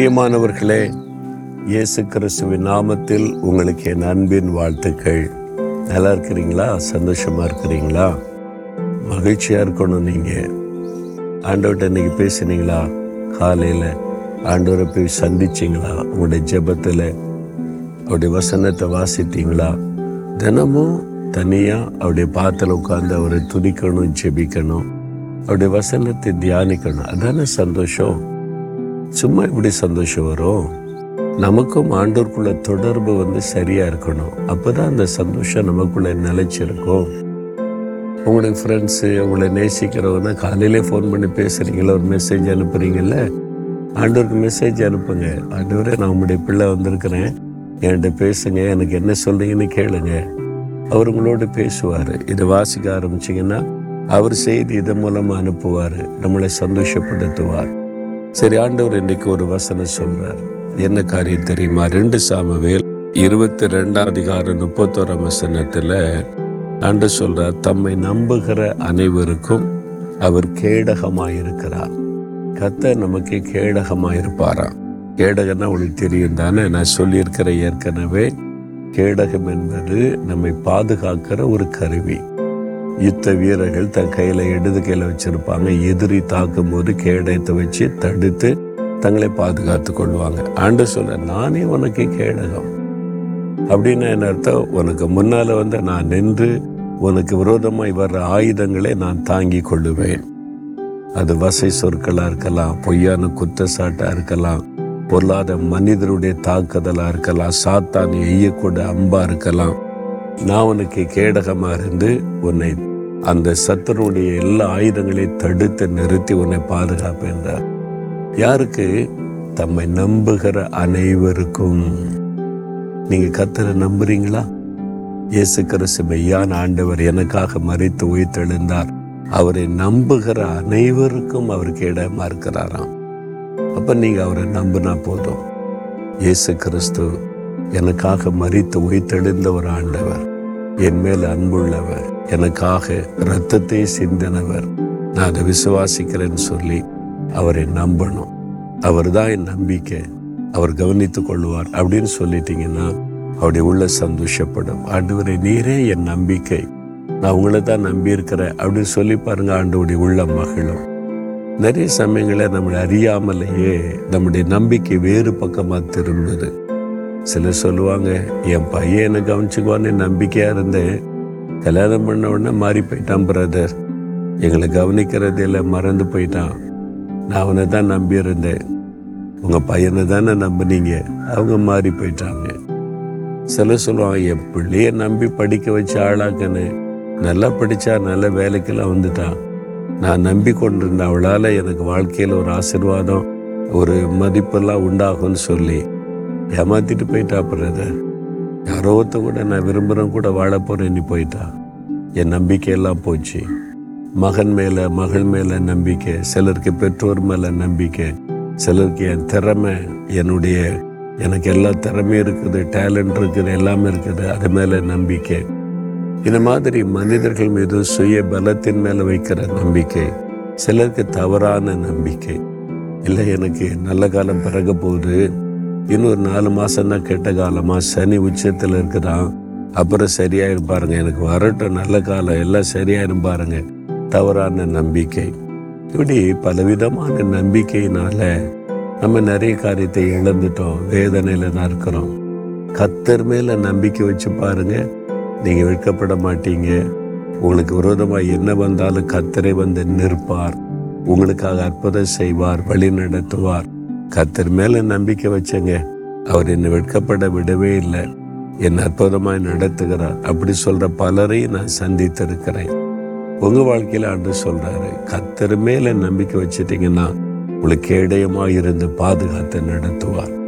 பிரியமானவர்களே இயேசு கிறிஸ்துவின் நாமத்தில் உங்களுக்கு என் அன்பின் வாழ்த்துக்கள். நல்லா இருக்கிறீங்களா? சந்தோஷமா இருக்கிறீங்களா? மகிழ்ச்சியா இருக்கணும் நீங்க. ஆண்டவர்கிட்ட இன்னைக்கு பேசுனீங்களா? காலையில ஆண்டவரை போய் சந்திச்சிங்களா? உங்களுடைய ஜெபத்துல அவருடைய வசனத்தை வாசித்தீங்களா? தினமும் தனியா அவருடைய பாத்தில் உட்கார்ந்து அவரை துதிக்கணும் ஜெபிக்கணும். அவருடைய வசனத்தை தியானிக்கணும். அதானே சந்தோஷம்? சும்மா இப்படி சந்தோஷம் வரும்? நமக்கும் ஆண்டோருக்குள்ள தொடர்பு வந்து சரியா இருக்கணும். அப்போதான் அந்த சந்தோஷம் நமக்குள்ள நிலைச்சிருக்கும். உங்களுக்கு ஃப்ரெண்ட்ஸு உங்களை நேசிக்கிறவங்க காலையிலே ஃபோன் பண்ணி பேசுறீங்களா? ஒரு மெசேஜ் அனுப்புறீங்கல்ல? ஆண்டவருக்கு மெசேஜ் அனுப்புங்க. ஆண்டவரே நான் உங்களுடைய பிள்ளை வந்திருக்கிறேன். என்கிட்ட பேசுங்க. எனக்கு என்ன சொல்றீங்கன்னு கேளுங்க. அவர் உங்களோட பேசுவார். இதை வாசிக்க ஆரம்பிச்சிங்கன்னா அவர் செய்தி இதன் மூலமாக அனுப்புவார். நம்மளை சந்தோஷப்படுத்துவார். சரி ஆண்டவர் இன்னைக்கு ஒரு வசனம் சொல்றார். என்ன காரியம் தெரியுமா? ரெண்டு சாமுவேல் இருபத்தி ரெண்டாம் அதிகாரம் முப்பத்தோராம் வசனத்துல ஆண்டு சொல்றார் தம்மை நம்புகிற அனைவருக்கும் அவர் கேடகமாயிருக்கிறார். கத்த நமக்கு கேடகமாயிருப்பாராம். கேடகம்னா உங்களுக்கு தெரியும் தானே? நான் சொல்லியிருக்கிற ஏற்கனவே கேடகம் என்பது நம்மை பாதுகாக்கிற ஒரு கருவி. யுத்த வீரர்கள் தன் கையில இடது கையில வச்சிருப்பாங்க. எதிரி தாக்கும் போது கேடயத்தை வச்சு தடுத்து தங்களை பாதுகாத்து கொள்வாங்க. ஆண்டு சொல்ல நானே உனக்கு கேடகம். அப்படின்னு என்ன அர்த்தம்? உனக்கு முன்னால வந்து நான் நின்று உனக்கு விரோதமாய் வர்ற ஆயுதங்களை நான் தாங்கி கொள்ளுவேன். அது வசை சொற்களா இருக்கலாம் பொய்யான குற்றச்சாட்டா இருக்கலாம் பொருளாத மனிதருடைய தாக்குதலா இருக்கலாம் சாத்தான் எய்யக்கூட அம்பா இருக்கலாம். நான் உனக்கு கேடகமா இருந்து உன்னை அந்த சத்தனுடைய எல்லா ஆயுதங்களையும் தடுத்து நிறுத்தி உன்னை பாதுகாப்பேன்றார் யாருக்கு? தம்மை நம்புகிற அனைவருக்கும். நீங்க கத்தரை நம்புறீங்களா? இயேசு கிறிஸ்து மெய்யான ஆண்டவர் எனக்காக மறித்து உயிர்த்தெழுந்தார். அவரை நம்புகிற அனைவருக்கும் அவருக்கு இடமா இருக்கிறாராம். அப்ப நீங்க அவரை நம்பினா போதும். இயேசு கிறிஸ்து எனக்காக மறித்து உயிர்த்தெழுந்த ஒரு ஆண்டவர். என் மேல் அன்புள்ளவர். எனக்காக இரத்தத்தை சிந்தினவர். நான் அதை விசுவாசிக்கிறேன்னு சொல்லி அவரை நம்பணும். அவர் தான் என் நம்பிக்கை. அவர் கவனித்து கொள்வார் அப்படின்னு சொல்லிட்டீங்கன்னா அவருடைய உள்ள சந்தோஷப்படும். ஆண்டவரை நீரே என் நம்பிக்கை. நான் உங்களை தான் நம்பியிருக்கிறேன் அப்படின்னு சொல்லி பாருங்க ஆண்டவுடைய உள்ள மகளும் நிறைய சமயங்களில் நம்மளை அறியாமலேயே நம்முடைய நம்பிக்கை வேறு பக்கமாக திரும்புது. சிலர் சொல்லுவாங்க என் பையன் என்னை கவனிச்சுக்குவான்னு நம்பிக்கையாக இருந்தேன். கல்யாணம் பண்ண உடனே மாறி போயிட்டான் பிரதர் எங்களை கவனிக்கிறது இல்லை மறந்து போயிட்டான். நான் அவனை தான் நம்பி இருந்தேன் பையனை தானே நம்பினீங்க. அவங்க மாறி போயிட்டாங்க. சில சொல்லுவாங்க என் பிள்ளைய நம்பி படிக்க வச்சு ஆளாக்குன்னு. நல்லா படித்தா நல்ல வேலைக்கெல்லாம் வந்துட்டான். நான் நம்பி கொண்டிருந்த அவளால் எனக்கு வாழ்க்கையில் ஒரு ஆசிர்வாதம் ஒரு மதிப்பெல்லாம் உண்டாகும்னு சொல்லி ஏமாத்திட்டு போயிட்டா பிரதர் யாரோ கூட நான் விரும்புகிறேன் கூட வாழ நீ போயிட்டா? என் நம்பிக்கையெல்லாம் போச்சு. மகன் மேலே மகள் மேலே நம்பிக்கை சிலருக்கு பெற்றோர் மேலே நம்பிக்கை சிலருக்கு என் திறமை என்னுடைய எனக்கு எல்லா திறமையும் இருக்குது டேலண்ட் இருக்குது எல்லாமே இருக்குது அது மேலே நம்பிக்கை. இந்த மாதிரி மனிதர்கள் மீது சுய பலத்தின் மேலே வைக்கிற நம்பிக்கை சிலருக்கு தவறான நம்பிக்கை. இல்லை எனக்கு நல்ல காலம் பிறக போகுது. இன்னும் ஒரு நாலு மாதம்னா தான் கெட்ட காலமாக சனி உச்சத்தில் இருக்கிறான் அப்புறம் சரியாயிரும் பாருங்க. எனக்கு வரட்டும். நல்ல காலம். எல்லாம் சரியாயிரும் பாருங்க. தவறான நம்பிக்கை. இப்படி பலவிதமான நம்பிக்கையினால நம்ம நிறைய காரியத்தை இழந்துட்டோம். வேதனையில் தான் இருக்கிறோம். கத்தர் மேலே நம்பிக்கை வச்சு பாருங்க. நீங்கள் வெட்கப்பட மாட்டீங்க. உங்களுக்கு விரோதமாக என்ன வந்தாலும் கத்தரை வந்து நிற்பார். உங்களுக்காக அற்புதம் செய்வார். வழி நடத்துவார். கத்தர் மேல நம்பிக்கை வச்சங்க. அவர் என்னை வெட்கப்பட விடவே இல்லை. என் அற்புதமாய் நடத்துகிறார். அப்படி சொல்ற பலரையும் நான் சந்தித்திருக்கிறேன். உங்க வாழ்க்கையில ஆண்டு சொல்றாரு கத்தர் மேல நம்பிக்கை வச்சிட்டீங்கன்னா உங்களுக்கு கேடயமா இருந்து பாதுகாத்து நடத்துவார்.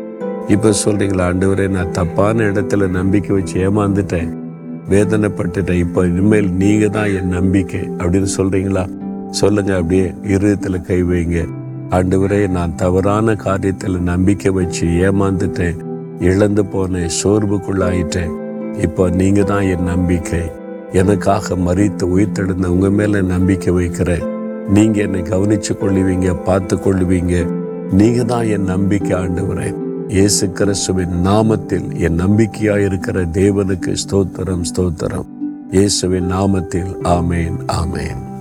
இப்ப சொல்றீங்களா ஆண்டவரே நான் தப்பான இடத்துல நம்பிக்கை வச்சு ஏமாந்துட்டேன். வேதனைப்பட்டுட்டேன். இப்போ இனிமேல் நீங்க தான் என் நம்பிக்கை. அப்படின்னு சொல்றீங்களா? சொல்லுங்க அப்படியே இருதயத்துல கை வைங்க. ஆண்டவரே நான் தவறான காரியத்தில் நம்பிக்கை வச்சு ஏமாந்துட்டேன். இழந்து போனேன் சோர்வுக்குள்ளாயிட்டேன். இப்போ நீங்கள் தான் என் நம்பிக்கை. எனக்காக மறித்து உயிர்த்தெழுந்த உங்கள் மேலே நம்பிக்கை வைக்கிறேன். நீங்கள் என்னை கவனித்து கொள்ளுவீங்க பார்த்து கொள்ளுவீங்க. நீங்கள் தான் என் நம்பிக்கை ஆண்டவரே. இயேசு கிறிஸ்துவின் நாமத்தில் என் நம்பிக்கையாக இருக்கிற தேவனுக்கு ஸ்தோத்திரம் ஸ்தோத்திரம். இயேசுவின் நாமத்தில் ஆமேன் ஆமேன்.